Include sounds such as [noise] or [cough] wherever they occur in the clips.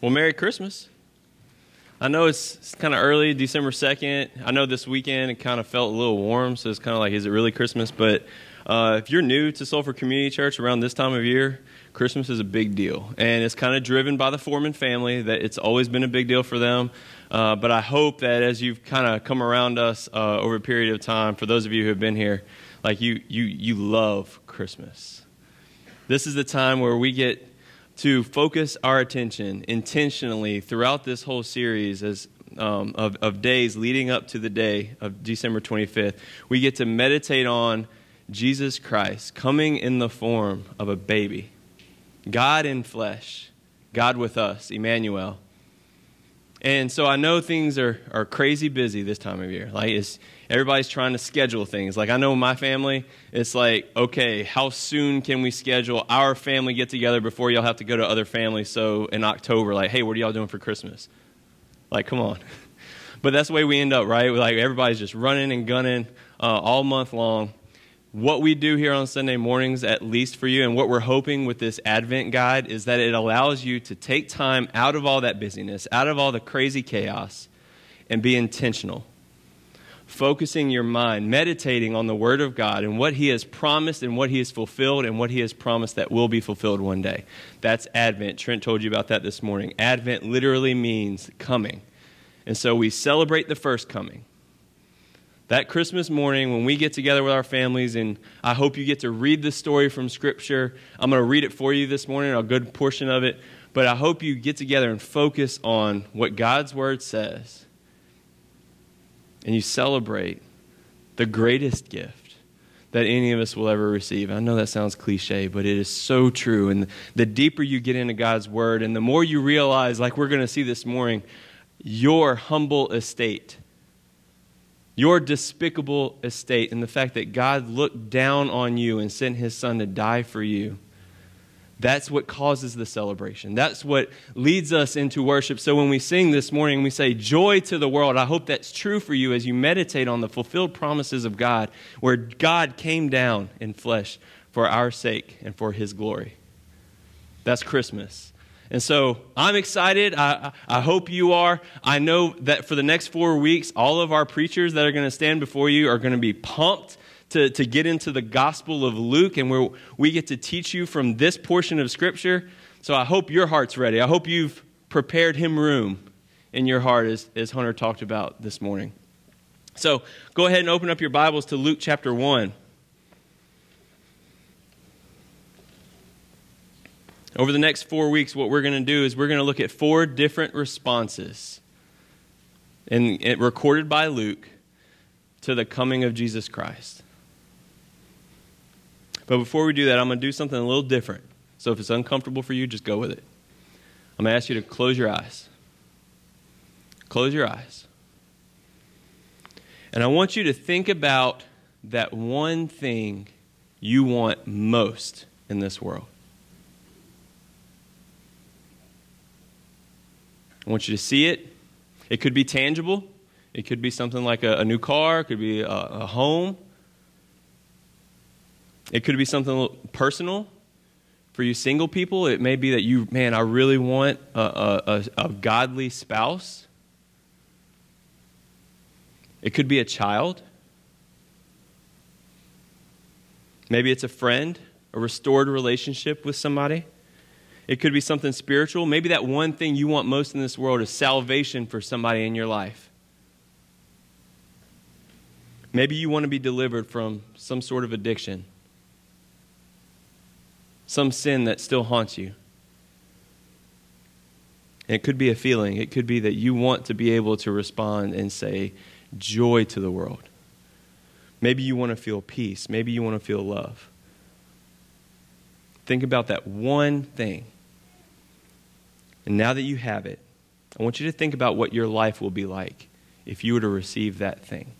Well, Merry Christmas. I know it's, it's kind of early, December 2nd. I know this weekend it kind of felt a little warm, so it's kind of like, is it really Christmas? But uh, if you're new to Sulphur Community Church around this time of year, Christmas is a big deal. And it's kind of driven by the Foreman family, that it's always been a big deal for them. Uh, but I hope that as you've kind of come around us uh, over a period of time, for those of you who have been here, like you, you, you love Christmas. This is the time where we get to focus our attention intentionally throughout this whole series as, um, of, of days leading up to the day of December 25th. We get to meditate on Jesus Christ coming in the form of a baby, God in flesh, God with us, Emmanuel. And so I know things are, are crazy busy this time of year. Like it's, everybody's trying to schedule things. Like I know my family, it's like, okay, how soon can we schedule our family get together before y'all have to go to other families? So in October, like, hey, what are y'all doing for Christmas? Like, come on. [laughs] But that's the way we end up, right? Like everybody's just running and gunning uh, all month long. What we do here on Sunday mornings, at least for you, and what we're hoping with this Advent guide is that it allows you to take time out of all that busyness, out of all the crazy chaos, and be intentional focusing your mind, meditating on the Word of God and what He has promised and what He has fulfilled and what He has promised that will be fulfilled one day. That's Advent. Trent told you about that this morning. Advent literally means coming. And so we celebrate the first coming. That Christmas morning, when we get together with our families, and I hope you get to read the story from Scripture. I'm going to read it for you this morning, a good portion of it. But I hope you get together and focus on what God's Word says and you celebrate the greatest gift that any of us will ever receive. I know that sounds cliche, but it is so true. And the deeper you get into God's word, and the more you realize, like we're going to see this morning, your humble estate, your despicable estate, and the fact that God looked down on you and sent his son to die for you that's what causes the celebration. That's what leads us into worship. So when we sing this morning, we say, Joy to the world. I hope that's true for you as you meditate on the fulfilled promises of God, where God came down in flesh for our sake and for his glory. That's Christmas. And so I'm excited. I, I hope you are. I know that for the next four weeks, all of our preachers that are going to stand before you are going to be pumped to, to get into the Gospel of Luke and where we get to teach you from this portion of Scripture. So I hope your heart's ready. I hope you've prepared him room in your heart, as, as Hunter talked about this morning. So go ahead and open up your Bibles to Luke chapter 1. Over the next four weeks, what we're going to do is we're going to look at four different responses, and recorded by Luke, to the coming of Jesus Christ. But before we do that, I'm going to do something a little different. So if it's uncomfortable for you, just go with it. I'm going to ask you to close your eyes. Close your eyes. And I want you to think about that one thing you want most in this world. I want you to see it. It could be tangible. It could be something like a, a new car. It could be a, a home. It could be something personal. For you single people, it may be that you, man, I really want a, a, a, godly spouse. It could be a child. Maybe it's a friend, a restored relationship with somebody. It could be something spiritual. Maybe that one thing you want most in this world is salvation for somebody in your life. Maybe you want to be delivered from some sort of addiction some sin that still haunts you. It could be a feeling, it could be that you want to be able to respond and say, joy to the world. Maybe you want to feel peace. Maybe you want to feel love. Think about that one thing. And now that you have it, I want you to think about what your life will be like if you were to receive that thing,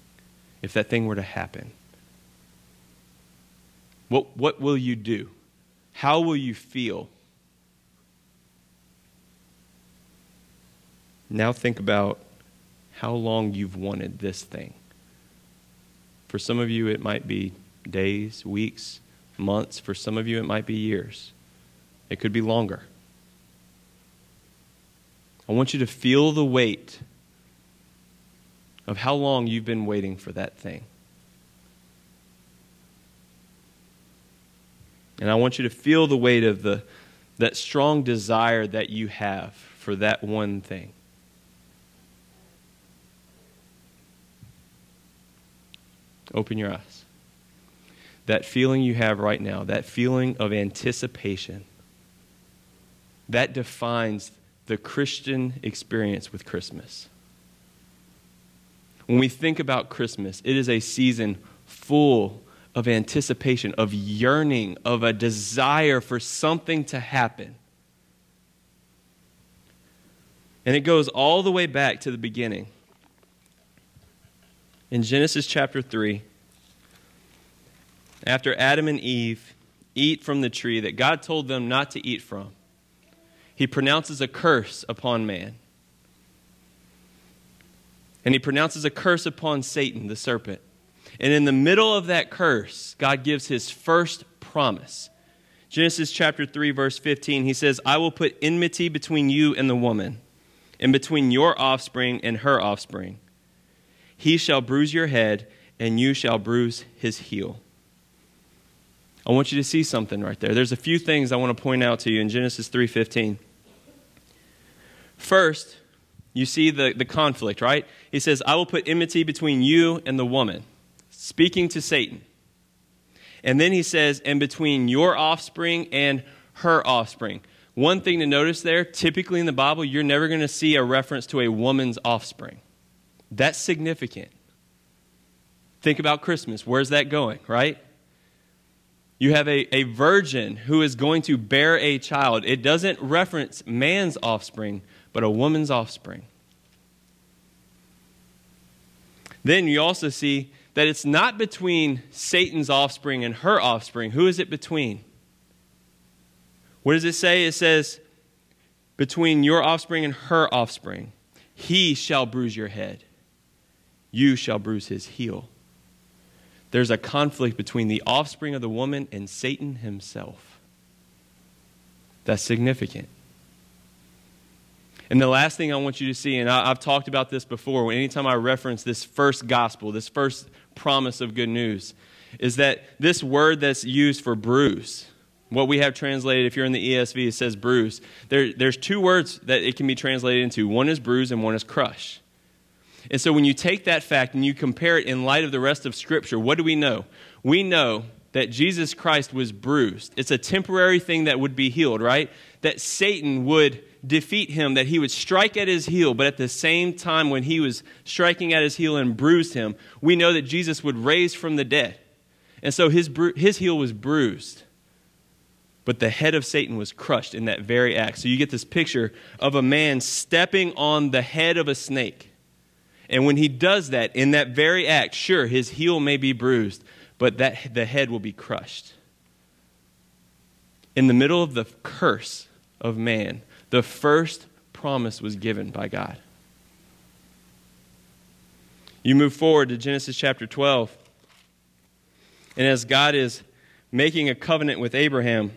if that thing were to happen. What, what will you do? How will you feel? Now think about how long you've wanted this thing. For some of you, it might be days, weeks, months. For some of you, it might be years. It could be longer. I want you to feel the weight of how long you've been waiting for that thing. And I want you to feel the weight of the, that strong desire that you have for that one thing. Open your eyes. That feeling you have right now, that feeling of anticipation, that defines the Christian experience with Christmas. When we think about Christmas, it is a season full of anticipation, of yearning, of a desire for something to happen. And it goes all the way back to the beginning. In Genesis chapter 3, after Adam and Eve eat from the tree that God told them not to eat from, he pronounces a curse upon man. And he pronounces a curse upon Satan, the serpent. And in the middle of that curse, God gives his first promise. Genesis chapter 3, verse 15, he says, I will put enmity between you and the woman, and between your offspring and her offspring. He shall bruise your head, and you shall bruise his heel. I want you to see something right there. There's a few things I want to point out to you in Genesis 3:15. First, you see the, the conflict, right? He says, I will put enmity between you and the woman speaking to Satan. And then he says, and between your offspring and her offspring. One thing to notice there typically in the Bible, you're never going to see a reference to a woman's offspring. That's significant. Think about Christmas. Where's that going, right? You have a, a virgin who is going to bear a child. It doesn't reference man's offspring, but a woman's offspring. Then you also see that it's not between Satan's offspring and her offspring. Who is it between? What does it say? It says, between your offspring and her offspring. He shall bruise your head, you shall bruise his heel. There's a conflict between the offspring of the woman and Satan himself. That's significant. And the last thing I want you to see, and I, have talked about this before, anytime I reference this first gospel, this first promise of good news, is that this word that's used for bruise, what we have translated, if you're in the ESV, it says bruise. There, there's two words that it can be translated into one is bruise and one is crush. And so when you take that fact and you compare it in light of the rest of Scripture, what do we know? We know that Jesus Christ was bruised. It's a temporary thing that would be healed, right? That Satan would defeat him, that he would strike at his heel, but at the same time, when he was striking at his heel and bruised him, we know that Jesus would raise from the dead. And so his, bru- his heel was bruised, but the head of Satan was crushed in that very act. So you get this picture of a man stepping on the head of a snake. And when he does that, in that very act, sure, his heel may be bruised, but that, the head will be crushed. In the middle of the curse of man, the first promise was given by God. You move forward to Genesis chapter 12. And as God is making a covenant with Abraham,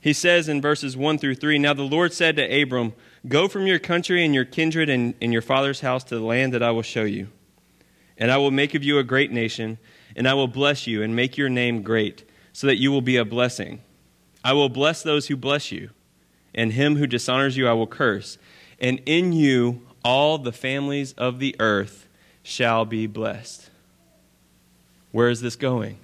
he says in verses 1 through 3 Now the Lord said to Abram, Go from your country and your kindred and, and your father's house to the land that I will show you. And I will make of you a great nation, and I will bless you and make your name great, so that you will be a blessing. I will bless those who bless you and him who dishonors you I will curse. And in you all the families of the earth shall be blessed. Where is this going?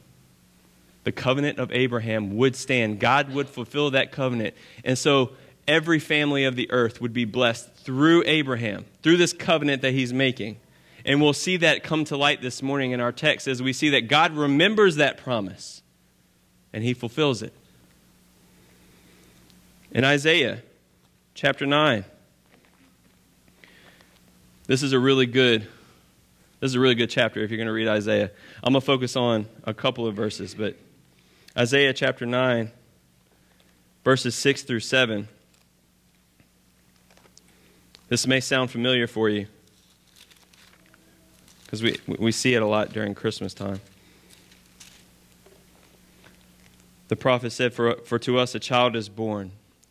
The covenant of Abraham would stand. God would fulfill that covenant. And so every family of the earth would be blessed through Abraham, through this covenant that he's making. And we'll see that come to light this morning in our text as we see that God remembers that promise and he fulfills it in Isaiah chapter 9. This is a really good this is a really good chapter if you're going to read Isaiah. I'm going to focus on a couple of verses, but Isaiah chapter 9 verses 6 through 7. This may sound familiar for you because we, we see it a lot during Christmas time. The prophet said, for, for to us a child is born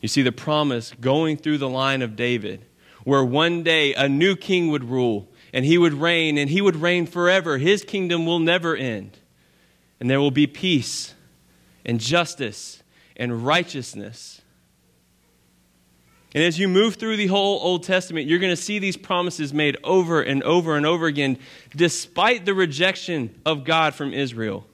You see the promise going through the line of David, where one day a new king would rule and he would reign and he would reign forever. His kingdom will never end. And there will be peace and justice and righteousness. And as you move through the whole Old Testament, you're going to see these promises made over and over and over again, despite the rejection of God from Israel.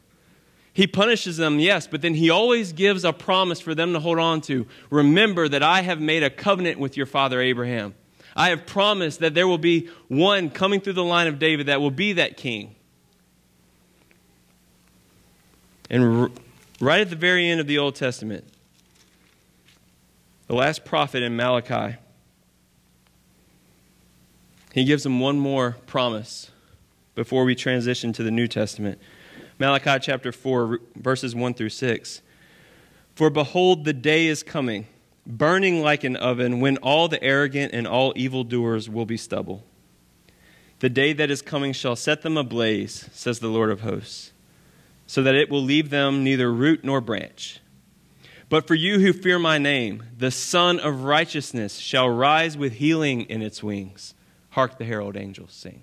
He punishes them, yes, but then he always gives a promise for them to hold on to. Remember that I have made a covenant with your father Abraham. I have promised that there will be one coming through the line of David that will be that king. And right at the very end of the Old Testament, the last prophet in Malachi, he gives them one more promise before we transition to the New Testament. Malachi chapter 4, verses 1 through 6. For behold, the day is coming, burning like an oven, when all the arrogant and all evildoers will be stubble. The day that is coming shall set them ablaze, says the Lord of hosts so that it will leave them neither root nor branch. But for you who fear my name, the Sun of Righteousness shall rise with healing in its wings. Hark the herald angels sing.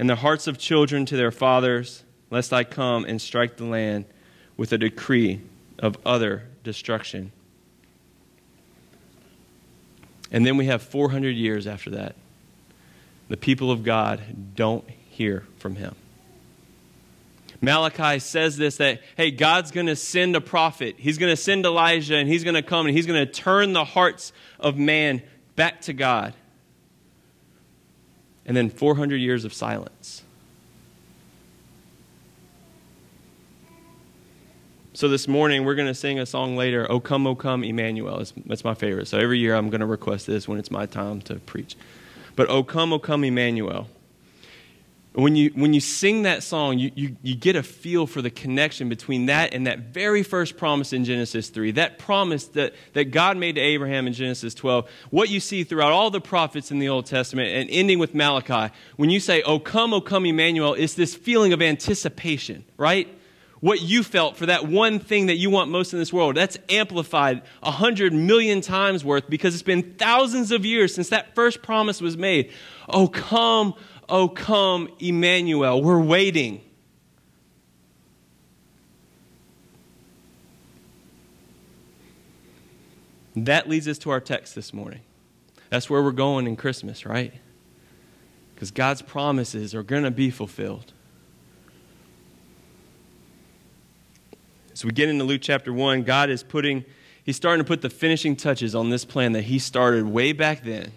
and the hearts of children to their fathers, lest I come and strike the land with a decree of utter destruction. And then we have 400 years after that. The people of God don't hear from him. Malachi says this that, hey, God's going to send a prophet. He's going to send Elijah, and he's going to come and he's going to turn the hearts of man back to God. And then 400 years of silence. So this morning, we're going to sing a song later, O Come, O Come, Emmanuel. That's my favorite. So every year, I'm going to request this when it's my time to preach. But O Come, O Come, Emmanuel when you, when you sing that song, you, you, you get a feel for the connection between that and that very first promise in Genesis 3. That promise that, that God made to Abraham in Genesis 12. What you see throughout all the prophets in the Old Testament and ending with Malachi. When you say, Oh, come, oh, come, Emmanuel, it's this feeling of anticipation, right? What you felt for that one thing that you want most in this world. That's amplified a hundred million times worth because it's been thousands of years since that first promise was made. Oh, come, Oh, come, Emmanuel. We're waiting. That leads us to our text this morning. That's where we're going in Christmas, right? Because God's promises are going to be fulfilled. As we get into Luke chapter 1, God is putting, He's starting to put the finishing touches on this plan that He started way back then,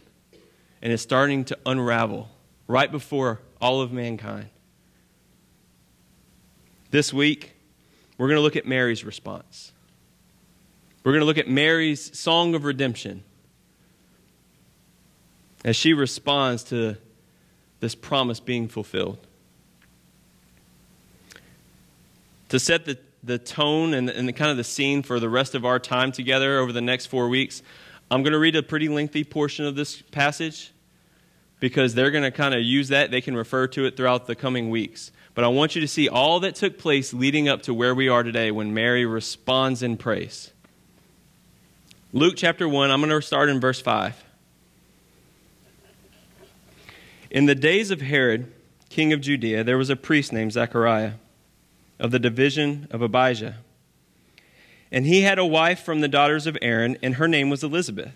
and it's starting to unravel right before all of mankind. This week, we're going to look at Mary's response. We're going to look at Mary's song of redemption as she responds to this promise being fulfilled. To set the, the tone and, and the, kind of the scene for the rest of our time together over the next four weeks, I'm going to read a pretty lengthy portion of this passage because they're going to kind of use that. They can refer to it throughout the coming weeks. But I want you to see all that took place leading up to where we are today when Mary responds in praise. Luke chapter 1, I'm going to start in verse 5. In the days of Herod, king of Judea, there was a priest named Zechariah of the division of Abijah. And he had a wife from the daughters of Aaron, and her name was Elizabeth.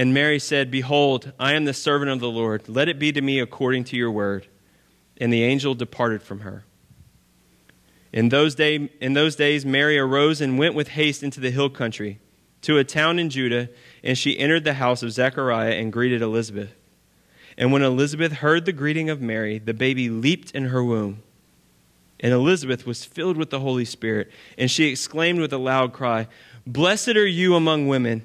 And Mary said, Behold, I am the servant of the Lord. Let it be to me according to your word. And the angel departed from her. In those, day, in those days, Mary arose and went with haste into the hill country, to a town in Judah, and she entered the house of Zechariah and greeted Elizabeth. And when Elizabeth heard the greeting of Mary, the baby leaped in her womb. And Elizabeth was filled with the Holy Spirit, and she exclaimed with a loud cry, Blessed are you among women,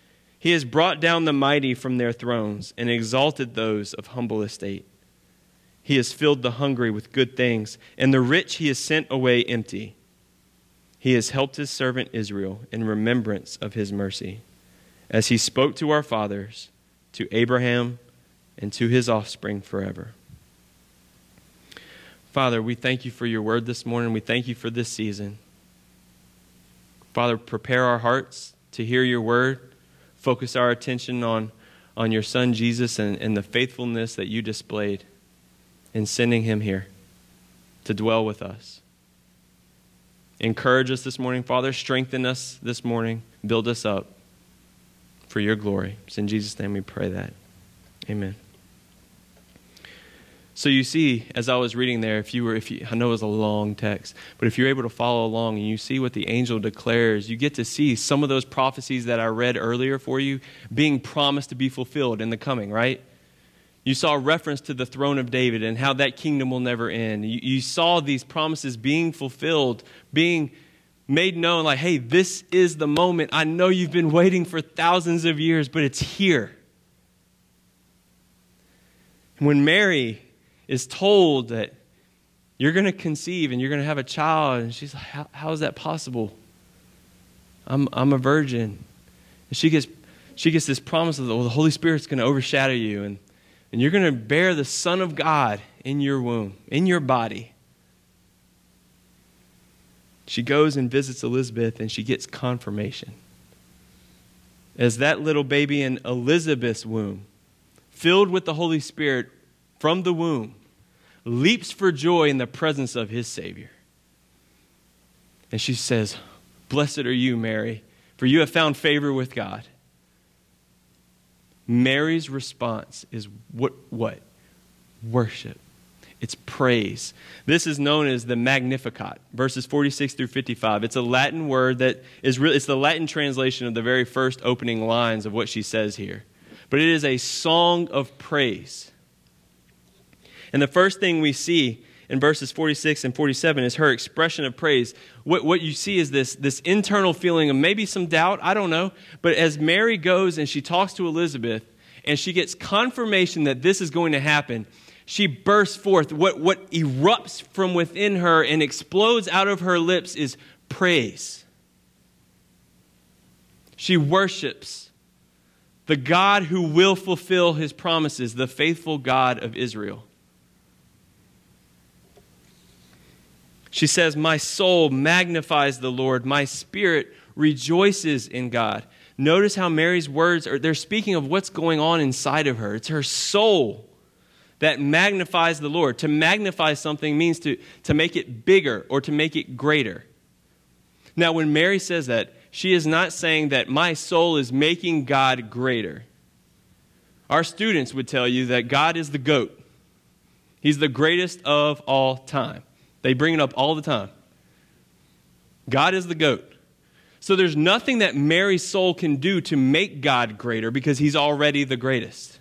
He has brought down the mighty from their thrones and exalted those of humble estate. He has filled the hungry with good things, and the rich he has sent away empty. He has helped his servant Israel in remembrance of his mercy as he spoke to our fathers, to Abraham, and to his offspring forever. Father, we thank you for your word this morning. We thank you for this season. Father, prepare our hearts to hear your word. Focus our attention on, on your son Jesus and, and the faithfulness that you displayed in sending him here to dwell with us. Encourage us this morning, Father. Strengthen us this morning. Build us up for your glory. It's in Jesus' name we pray that. Amen. So you see, as I was reading there, if you were, if you, I know it was a long text, but if you're able to follow along and you see what the angel declares, you get to see some of those prophecies that I read earlier for you being promised to be fulfilled in the coming, right? You saw reference to the throne of David and how that kingdom will never end. You, you saw these promises being fulfilled, being made known like, hey, this is the moment. I know you've been waiting for thousands of years, but it's here. When Mary is told that you're going to conceive and you're going to have a child, and she's like, how, how is that possible? I'm, I'm a virgin. And she gets, she gets this promise of, well, the Holy Spirit's going to overshadow you, and, and you're going to bear the Son of God in your womb, in your body she goes and visits Elizabeth and she gets confirmation. As that little baby in Elizabeth's womb, filled with the Holy Spirit from the womb, leaps for joy in the presence of his Savior. And she says, Blessed are you, Mary, for you have found favor with God. Mary's response is what? What? Worship. It's praise. This is known as the Magnificat, verses 46 through 55. It's a Latin word that is really, it's the Latin translation of the very first opening lines of what she says here. But it is a song of praise. And the first thing we see in verses 46 and 47 is her expression of praise. What, what you see is this, this internal feeling of maybe some doubt, I don't know. But as Mary goes and she talks to Elizabeth and she gets confirmation that this is going to happen, she bursts forth. What, what erupts from within her and explodes out of her lips is praise. She worships the God who will fulfill his promises, the faithful God of Israel. She says, My soul magnifies the Lord, my spirit rejoices in God. Notice how Mary's words are, they're speaking of what's going on inside of her. It's her soul that magnifies the Lord. To magnify something means to, to make it bigger or to make it greater. Now, when Mary says that, she is not saying that my soul is making God greater. Our students would tell you that God is the goat, He's the greatest of all time. They bring it up all the time. God is the goat. So there's nothing that Mary's soul can do to make God greater because He's already the greatest.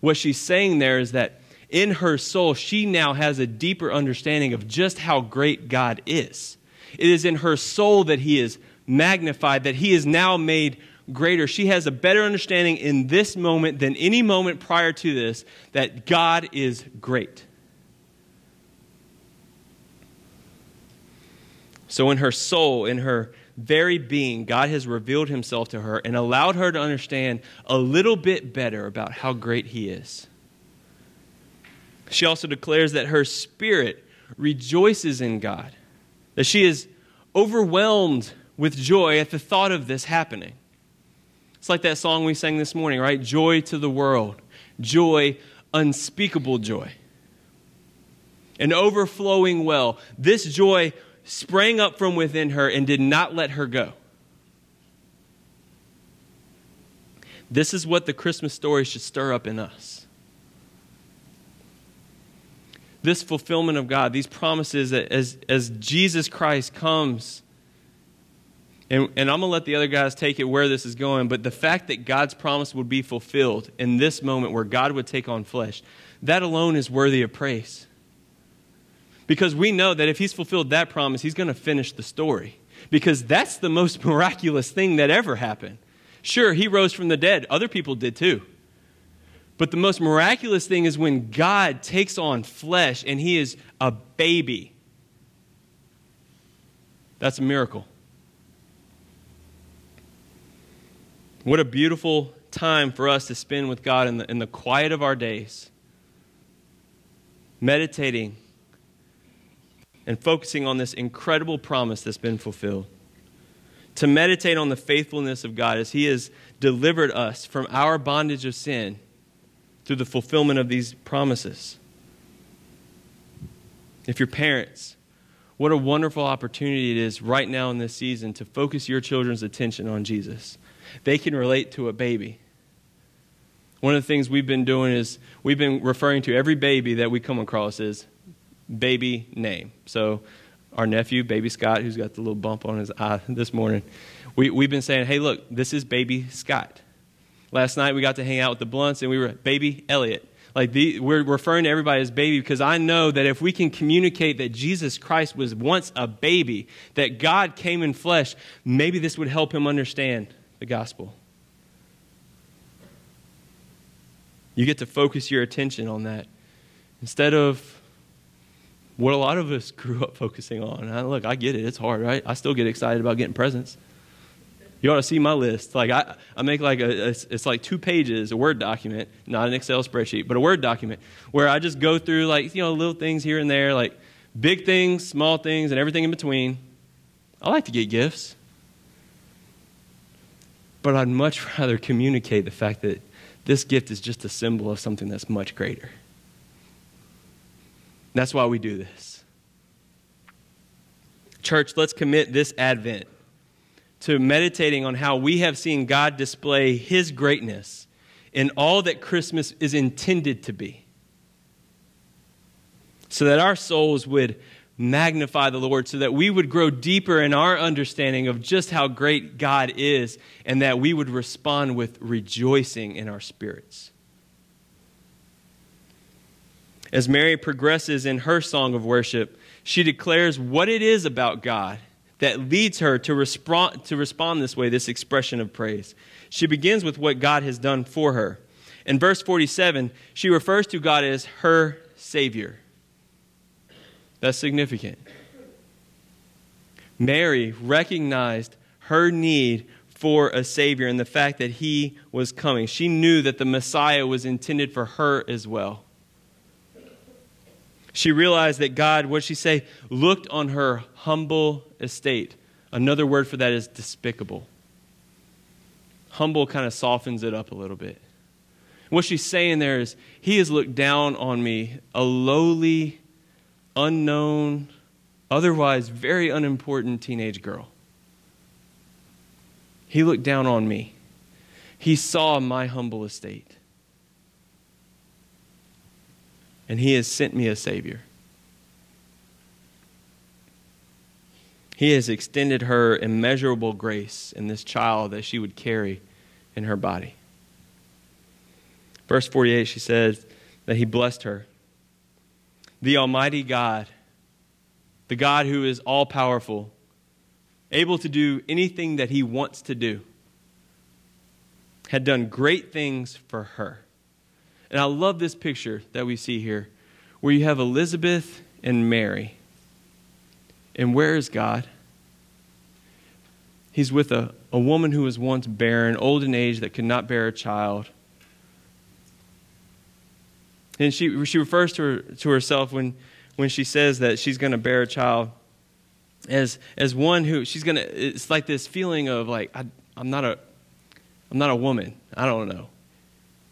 What she's saying there is that in her soul, she now has a deeper understanding of just how great God is. It is in her soul that He is magnified, that He is now made greater. She has a better understanding in this moment than any moment prior to this that God is great. So, in her soul, in her very being, God has revealed himself to her and allowed her to understand a little bit better about how great he is. She also declares that her spirit rejoices in God, that she is overwhelmed with joy at the thought of this happening. It's like that song we sang this morning, right? Joy to the world, joy, unspeakable joy. An overflowing well. This joy sprang up from within her and did not let her go. This is what the Christmas story should stir up in us. This fulfillment of God, these promises that as, as Jesus Christ comes And, and I'm going to let the other guys take it where this is going, but the fact that God's promise would be fulfilled in this moment where God would take on flesh, that alone is worthy of praise. Because we know that if He's fulfilled that promise, He's going to finish the story. Because that's the most [laughs] miraculous thing that ever happened. Sure, He rose from the dead, other people did too. But the most miraculous thing is when God takes on flesh and He is a baby. That's a miracle. What a beautiful time for us to spend with God in the, in the quiet of our days, meditating and focusing on this incredible promise that's been fulfilled. To meditate on the faithfulness of God as He has delivered us from our bondage of sin through the fulfillment of these promises. If you're parents, what a wonderful opportunity it is right now in this season to focus your children's attention on Jesus they can relate to a baby. One of the things we've been doing is we've been referring to every baby that we come across as baby name. So, our nephew, baby Scott, who's got the little bump on his eye [laughs] this morning, we, we've been saying, hey, look, this is baby Scott. Last night we got to hang out with the Blunts and we were baby Elliot. Like the, we're referring to everybody as baby because I know that if we can communicate that Jesus Christ was once a baby, that God came in flesh, maybe this would help him understand the gospel. You get to focus your attention on that instead of what a lot of us grew up focusing on. I, look, I get it. It's hard, right? I still get excited about getting presents. You ought to see my list. Like I, I make like a, it's like two pages, a Word document, not an Excel spreadsheet, but a Word document where I just go through like, you know, little things here and there, like big things, small things, and everything in between. I like to get gifts. But I'd much [laughs] rather communicate the fact that this gift is just a symbol of something that's much greater. That's why we do this. Church, let's commit this Advent to meditating on how we have seen God display His greatness in all that Christmas is intended to be. So that our souls would magnify the Lord so that we would grow deeper in our understanding of just how great God is and that we would respond with rejoicing in our spirits. As Mary progresses in her song of worship, she declares what it is about God that leads her to respond, to respond this way, this expression of praise. She begins with what God has done for her. In verse 47, she refers to God as her Savior. That's significant. Mary recognized her need for a Savior and the fact that He was coming. She knew that the Messiah was intended for her as well. She realized that God, what she say, looked on her humble estate. Another word for that is despicable. Humble kind of softens it up a little bit. What she's saying there is, He has looked down on me, a lowly unknown, otherwise very unimportant teenage girl. He looked down on me. He saw my humble estate. And He has sent me a Savior. He has extended her immeasurable grace in this child that she would carry in her body. Verse 48, she says that He blessed her the Almighty God, the God who is all powerful, able to do anything that He wants to do, had done great things for her. And I love this picture that we see here, where you have Elizabeth and Mary. And where is God? He's with a, a woman who was once barren, old in age, that could not bear a child. And she, she refers to, her, to herself when, when she says that she's going to bear a child as, as one who she's going to, it's like this feeling of like, I, I'm not a, I'm not a woman. I don't know.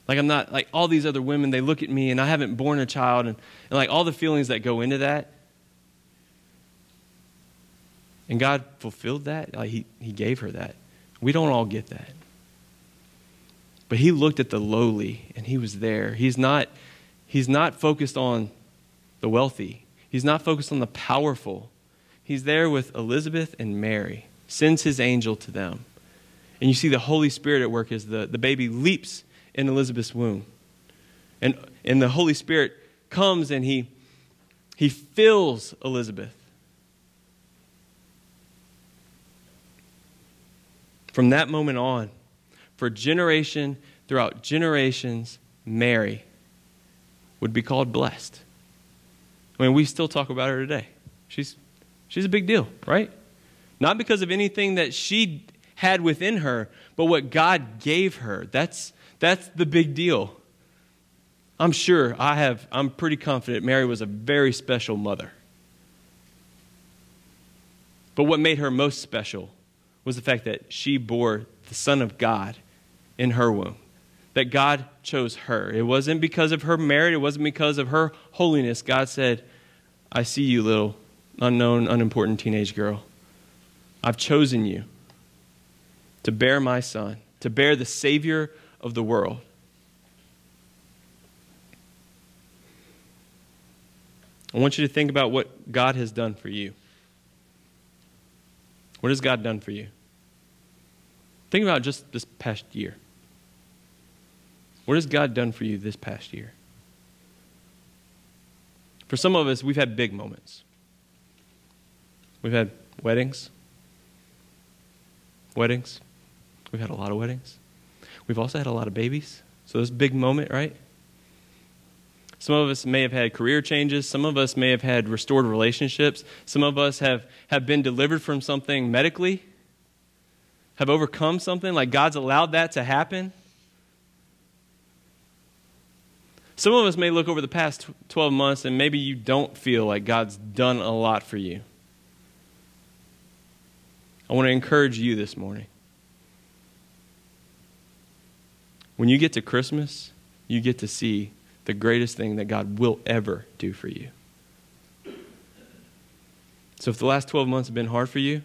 Like I'm not, like all these other women, they look at me and I haven't born a child and, and like all the feelings that go into that. And God fulfilled that. Like he, he gave her that. We don't all get that. But he looked at the lowly and he was there. He's not, He's not focused on the wealthy, he's not focused on the powerful. He's there with Elizabeth and Mary, sends his angel to them. And you see the Holy Spirit at work as the, the baby leaps in Elizabeth's womb. And, and the Holy Spirit comes and he, he fills Elizabeth. From that moment on, for generation throughout generations, Mary would be called blessed. I mean, we still talk about her today. She's, she's a big deal, right? Not because of anything that she had within her, but what God gave her. That's, that's the big deal. I'm sure, I have, I'm pretty confident Mary was a very special mother. But what made her most special was the fact that she bore the Son of God in her womb. That God chose her. It wasn't because of her merit, it wasn't because of her holiness. God said, I see you, little unknown, unimportant teenage girl. I've chosen you to bear my son, to bear the Savior of the world. I want you to think about what God has done for you. What has God done for you? Think about just this past year. What has God done for you this past year? For some of us, we've had big moments. We've had weddings. Weddings. We've had a lot of weddings. We've also had a lot of babies. So this big moment, right? Some of us may have had career changes. Some of us may have had restored relationships. Some of us have, have been delivered from something medically, have overcome something, like God's allowed that to happen. Some of us may look over the past 12 months and maybe you don't feel like God's done a lot for you. I want to encourage you this morning. When you get to Christmas, you get to see the greatest thing that God will ever do for you. So if the last 12 months have been hard for you,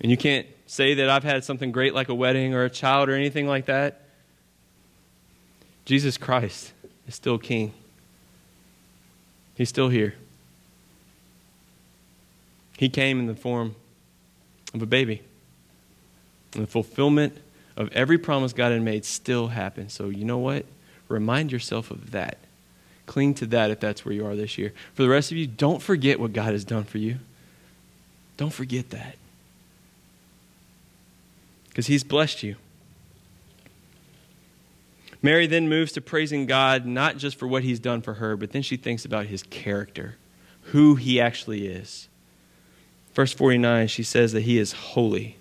and you can't say that I've had something great like a wedding or a child or anything like that, Jesus Christ is still King. He's still here. He came in the form of a baby. And the fulfillment of every promise God had made still happens. So, you know what? Remind yourself of that. Cling to that if that's where you are this year. For the rest of you, don't forget what God has done for you. Don't forget that. Because He's blessed you. Mary then moves to praising God not just for what he's done for her, but then she thinks about his character, who he actually is. Verse 49, she says that he is holy.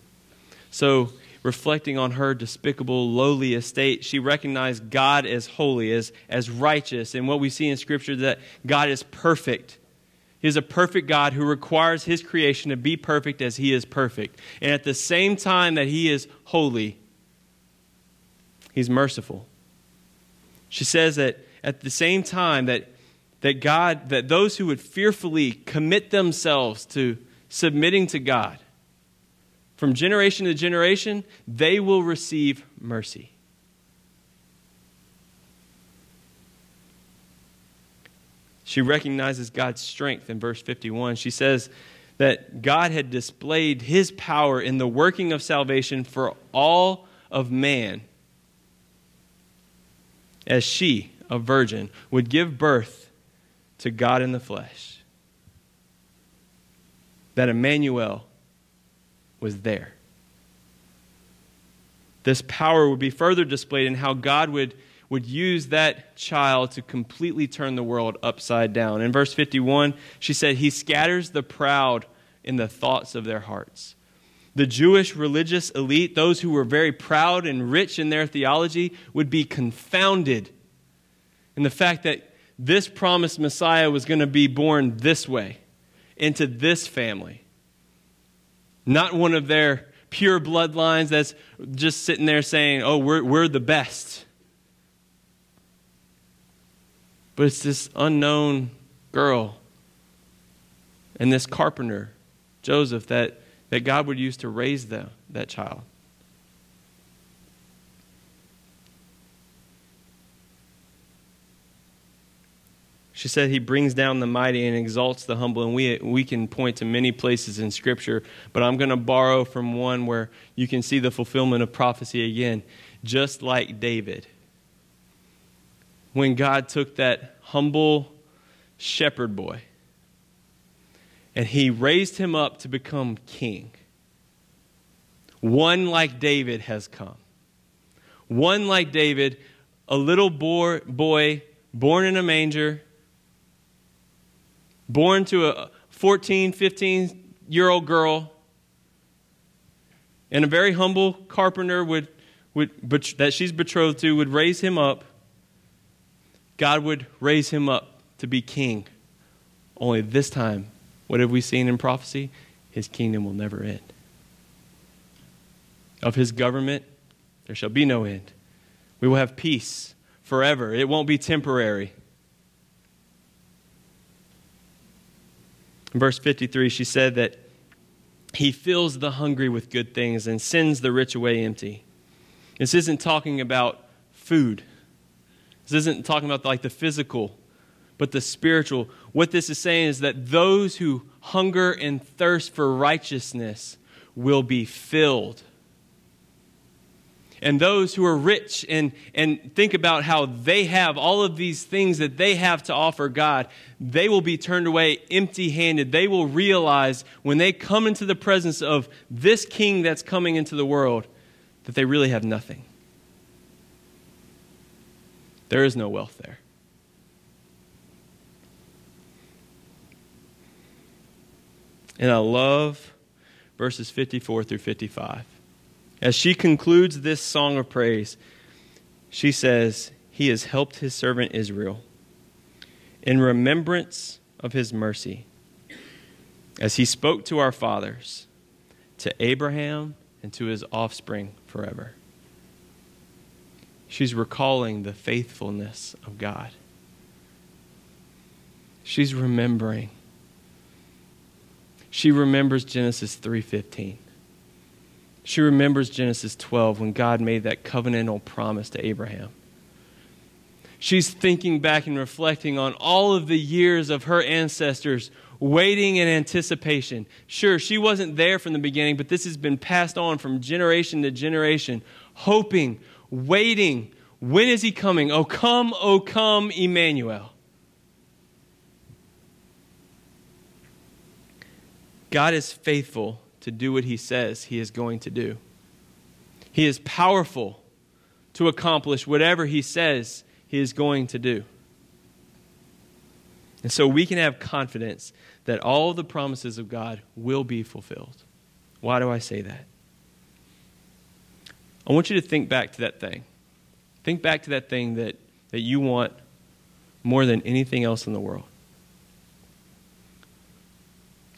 So, reflecting on her despicable, lowly estate, she recognized God as holy, as, as righteous. And what we see in Scripture that God is perfect. He is a perfect God who requires his creation to be perfect as he is perfect. And at the same time that he is holy, he's merciful. She says that at the same time that, that God, that those who would fearfully commit themselves to submitting to God, from generation to generation, they will receive mercy. She recognizes God's strength in verse 51. She says that God had displayed his power in the working of salvation for all of man as she, a virgin, would give birth to God in the flesh. That Emmanuel was there. This power would be further displayed in how God would, would use that child to completely turn the world upside down. In verse 51, she said, He scatters the proud in the thoughts of their hearts. The Jewish religious elite, those who were very proud and rich in their theology, would be confounded in the fact that this promised Messiah was going to be born this way, into this family. Not one of their pure bloodlines that's just sitting there saying, oh, we're, we're the best. But it's this unknown girl and this carpenter, Joseph, that that God would use to raise them, that child. She said he brings down the mighty and exalts the humble, and we, we can point to many places in Scripture, but I'm going to borrow from one where you can see the fulfillment of prophecy again, just like David. When God took that humble shepherd boy and he raised him up to become king, one like David has come. One like David, a little boy born in a manger born to a 14, 15 year old girl, and a very humble carpenter would, would, that she's betrothed to would raise him up. God would raise him up to be king. Only this time, what have we seen in prophecy? His kingdom will never end. Of his government, there shall be no end. We will have peace forever. It won't be temporary. In verse 53, she said that he fills the hungry with good things and sends the rich away empty. This isn't talking about food. This isn't talking about like the physical, but the spiritual. What this is saying is that those who hunger and thirst for righteousness will be filled and those who are rich and, and think about how they have all of these things that they have to offer God, they will be turned away empty handed. They will realize when they come into the presence of this king that's coming into the world that they really have nothing. There is no wealth there. And I love verses 54 through 55. As she concludes this song of praise, she says, He has helped his servant Israel in remembrance of his mercy, as he spoke to our fathers, to Abraham, and to his offspring forever. She's recalling the faithfulness of God. She's remembering. She remembers Genesis 3:15. She remembers Genesis 12 when God made that covenantal promise to Abraham. She's thinking back and reflecting on all of the years of her ancestors waiting in anticipation. Sure, she wasn't there from the beginning, but this has been passed on from generation to generation, hoping, waiting. When is he coming? Oh, come, oh, come, Emmanuel. God is faithful to do what he says he is going to do. He is powerful to accomplish whatever he says he is going to do. And so we can have confidence that all the promises of God will be fulfilled. Why do I say that? I want you to think back to that thing. Think back to that thing that, that you want more than anything else in the world.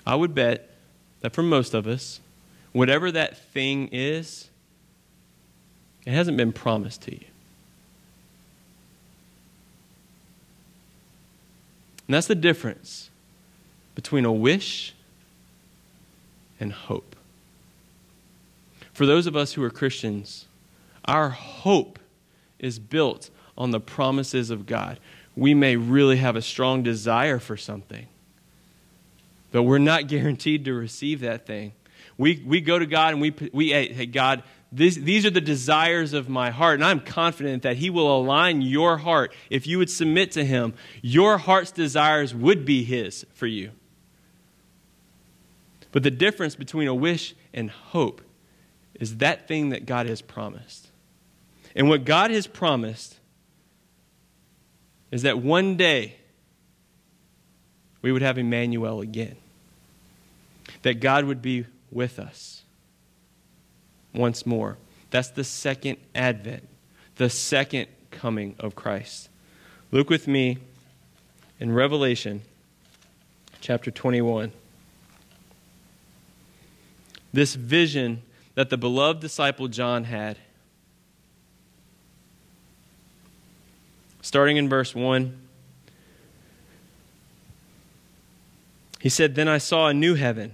I would bet that for most of us, whatever that thing is, it hasn't been promised to you. And that's the difference between a wish and hope. For those of us who are Christians, our hope is built on the promises of God. We may really have a strong desire for something, but we're not [laughs] guaranteed to receive that thing. We, we go to God and we, we hey, God, this, these are the desires of my heart, and I'm confident that He will align your heart. If you would submit to Him, your heart's desires would be His for you. But the difference between a wish and hope is that thing that God has promised. And what God has promised is that one day we would have Emmanuel again that God would be with us once more. That's the second advent, the second coming of Christ. Look with me in Revelation chapter 21. This vision that the beloved disciple John had. Starting in verse 1. He said, Then I saw a new heaven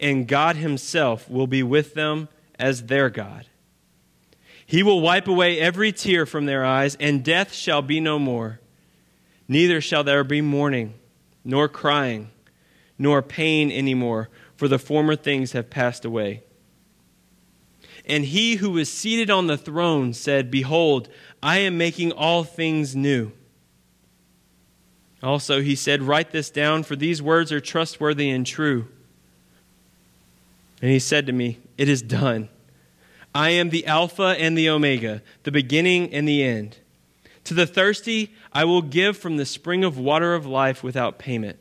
and God himself will be with them as their God. He will wipe away every tear from their eyes, and death shall be no more. Neither shall there be mourning, nor crying, nor pain any more, for the former things have passed away. And he who was seated on the throne said, Behold, I am making all things new. Also, he said, Write this down, for these words are trustworthy and true. And he said to me, It is done. I am the Alpha and the Omega, the beginning and the end. To the thirsty, I will give from the spring of water of life without payment.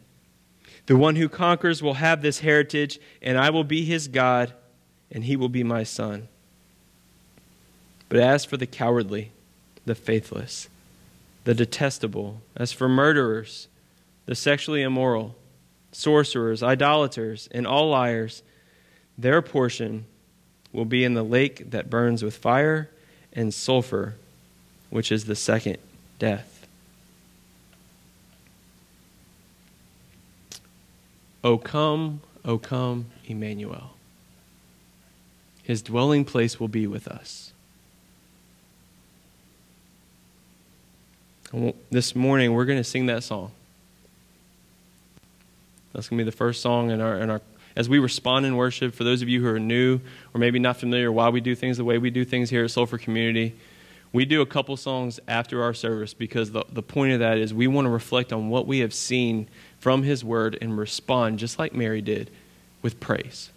The one who conquers will have this heritage, and I will be his God, and he will be my son. But as for the cowardly, the faithless, the detestable, as for murderers, the sexually immoral, sorcerers, idolaters, and all liars, their portion will be in the lake that burns with fire and sulfur, which is the second death. O come, O come, Emmanuel. His dwelling place will be with us. This morning, we're going to sing that song. That's going to be the first song in our, in our as we respond in worship, for those of you who are new or maybe not familiar why we do things the way we do things here at Sulphur Community, we do a couple songs after our service because the, the point of that is we want to reflect on what we have seen from His Word and respond just like Mary did with praise.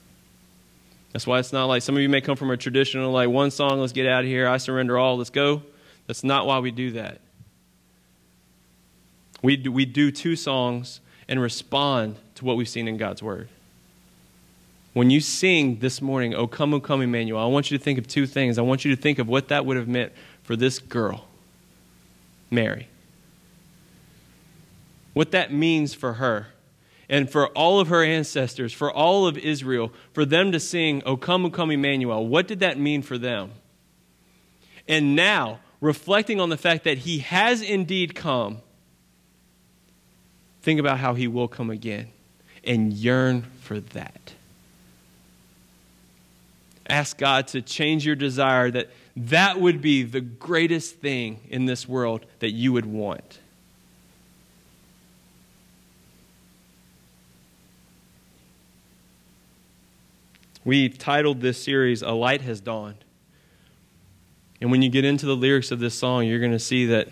That's why it's not like some of you may come from a traditional, like one song, let's get out of here, I surrender all, let's go. That's not why we do that. We do, we do two songs and respond to what we've seen in God's Word. When you sing this morning, O come, O come, Emmanuel, I want you to think of two things. I want you to think of what that would have meant for this girl, Mary. What that means for her and for all of her ancestors, for all of Israel, for them to sing, O come, O come, Emmanuel. What did that mean for them? And now, reflecting on the fact that he has indeed come, think about how he will come again and yearn for that. Ask God to change your desire that that would be the greatest thing in this world that you would want. We've titled this series, A Light Has Dawned. And when you get into the lyrics of this song, you're going to see that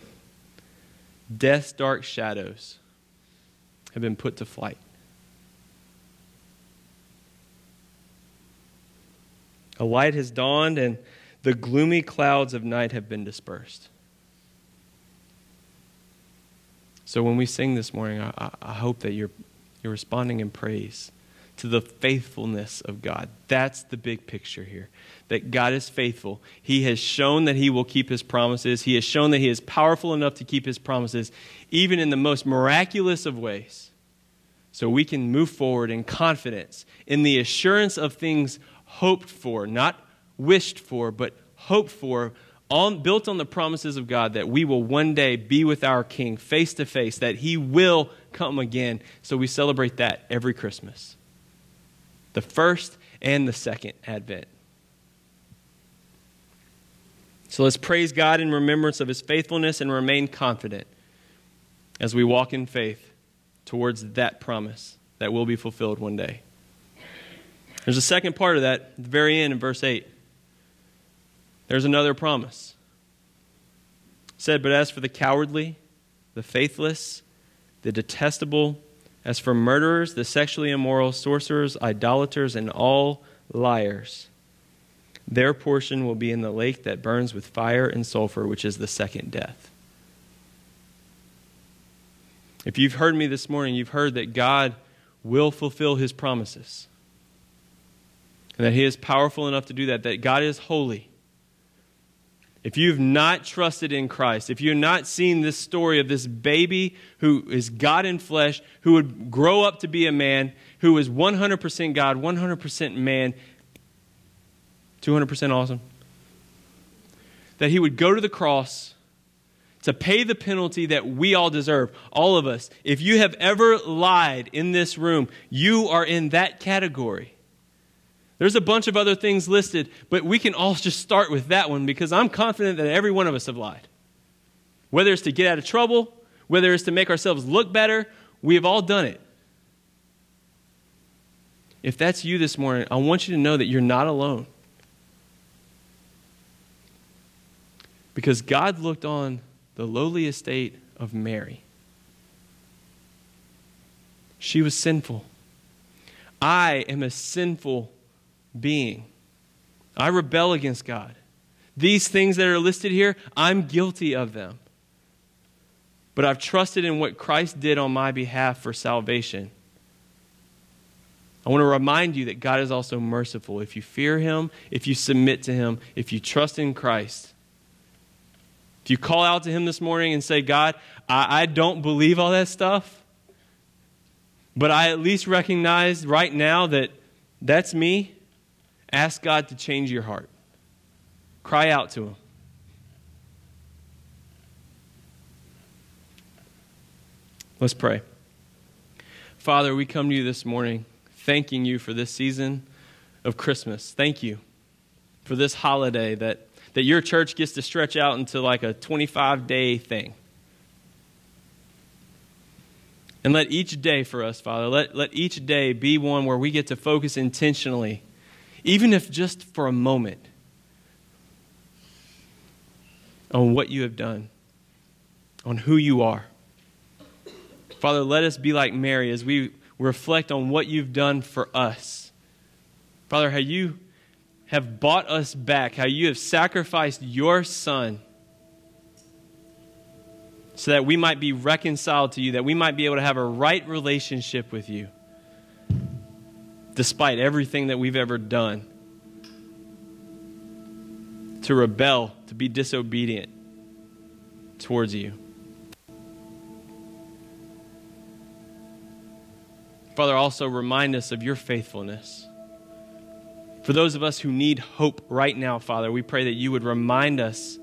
death's dark shadows have been put to flight. A light has dawned, and the gloomy clouds of night have been dispersed. So when we sing this morning, I, I hope that you're, you're responding in praise to the faithfulness of God. That's the big picture here. That God is faithful. He has shown that He will keep His promises. He has shown that He is powerful enough to keep His promises, even in the most miraculous of ways. So we can move forward in confidence, in the assurance of things hoped for, not wished for, but hoped for, built on the promises of God that we will one day be with our King face to face, that He will come again. So we celebrate that every Christmas the first and the second Advent. So let's praise God in remembrance of His faithfulness and remain confident as we walk in faith towards that promise that will be fulfilled one day. There's a second part of that at the very end in verse 8. There's another promise. It said, But as for the cowardly, the faithless, the detestable, as for murderers, the sexually immoral, sorcerers, idolaters, and all liars, their portion will be in the lake that burns with fire and sulfur, which is the second death. If you've heard me this morning, you've heard that God will fulfill his promises and that He is powerful enough to do that, that God is holy. if you've not trusted in Christ, if you've not seen this story of this baby who is God in flesh, who would grow up to be a man, who is 100% God, 100% man, 200% awesome, that he would go to the cross to pay the penalty that we all deserve, all of us. If you have ever lied in this room, you are in that category. There's a bunch of other things listed, but we can all [laughs] just start with that one because I'm confident that every one of us have lied. Whether it's to get out of trouble, whether it's to make ourselves look better, we have all done it. If that's you this morning, I want you to know that you're not alone. Because God looked on the lowly estate of Mary. She was sinful. I am a sinful being. I rebel against God. These things that are listed here, I'm guilty of them. But I've trusted in what Christ did on my behalf for salvation. I want to remind you that God is also merciful. If you fear Him, if you submit to Him, if you trust in Christ, if you call out to Him this morning and say, God, I, I don't believe all that stuff, but I at least recognize right now that that's me, Ask God to change your heart. Cry out to Him. Let's pray. Father, we come to you this morning thanking you for this season of Christmas. Thank you for this holiday that, that your church gets to stretch out into like a 25 day thing. And let each day for us, Father, let, let each day be one where we get to focus intentionally even if just for a moment, on what you have done, on who you are. Father, let us be like Mary as we reflect on what you've done for us. Father, how you have bought us back, how you have sacrificed your Son so that we might be reconciled to you, that we might be able to have a right relationship with you despite everything that we've ever done. To rebel, to be disobedient towards you. Father, also remind us of your faithfulness. For those of us who need hope right now, Father, we pray that you would remind us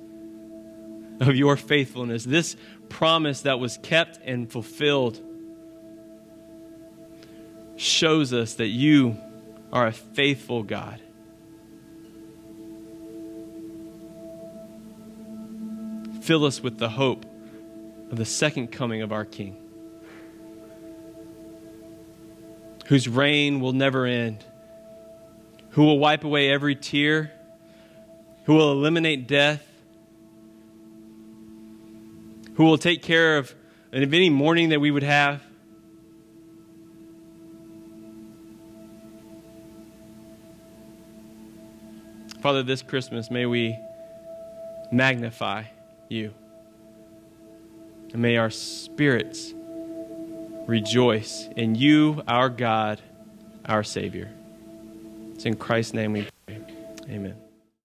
of your faithfulness, this promise that was kept and fulfilled shows us that you are a faithful God. Fill us with the hope of the second coming of our King, whose reign will never end, who will wipe away every tear, who will eliminate death, who will take care of, of any mourning that we would have. Father, this Christmas, may we magnify you. And may our spirits rejoice in you, our God, our Savior. It's in Christ's name we pray. Amen.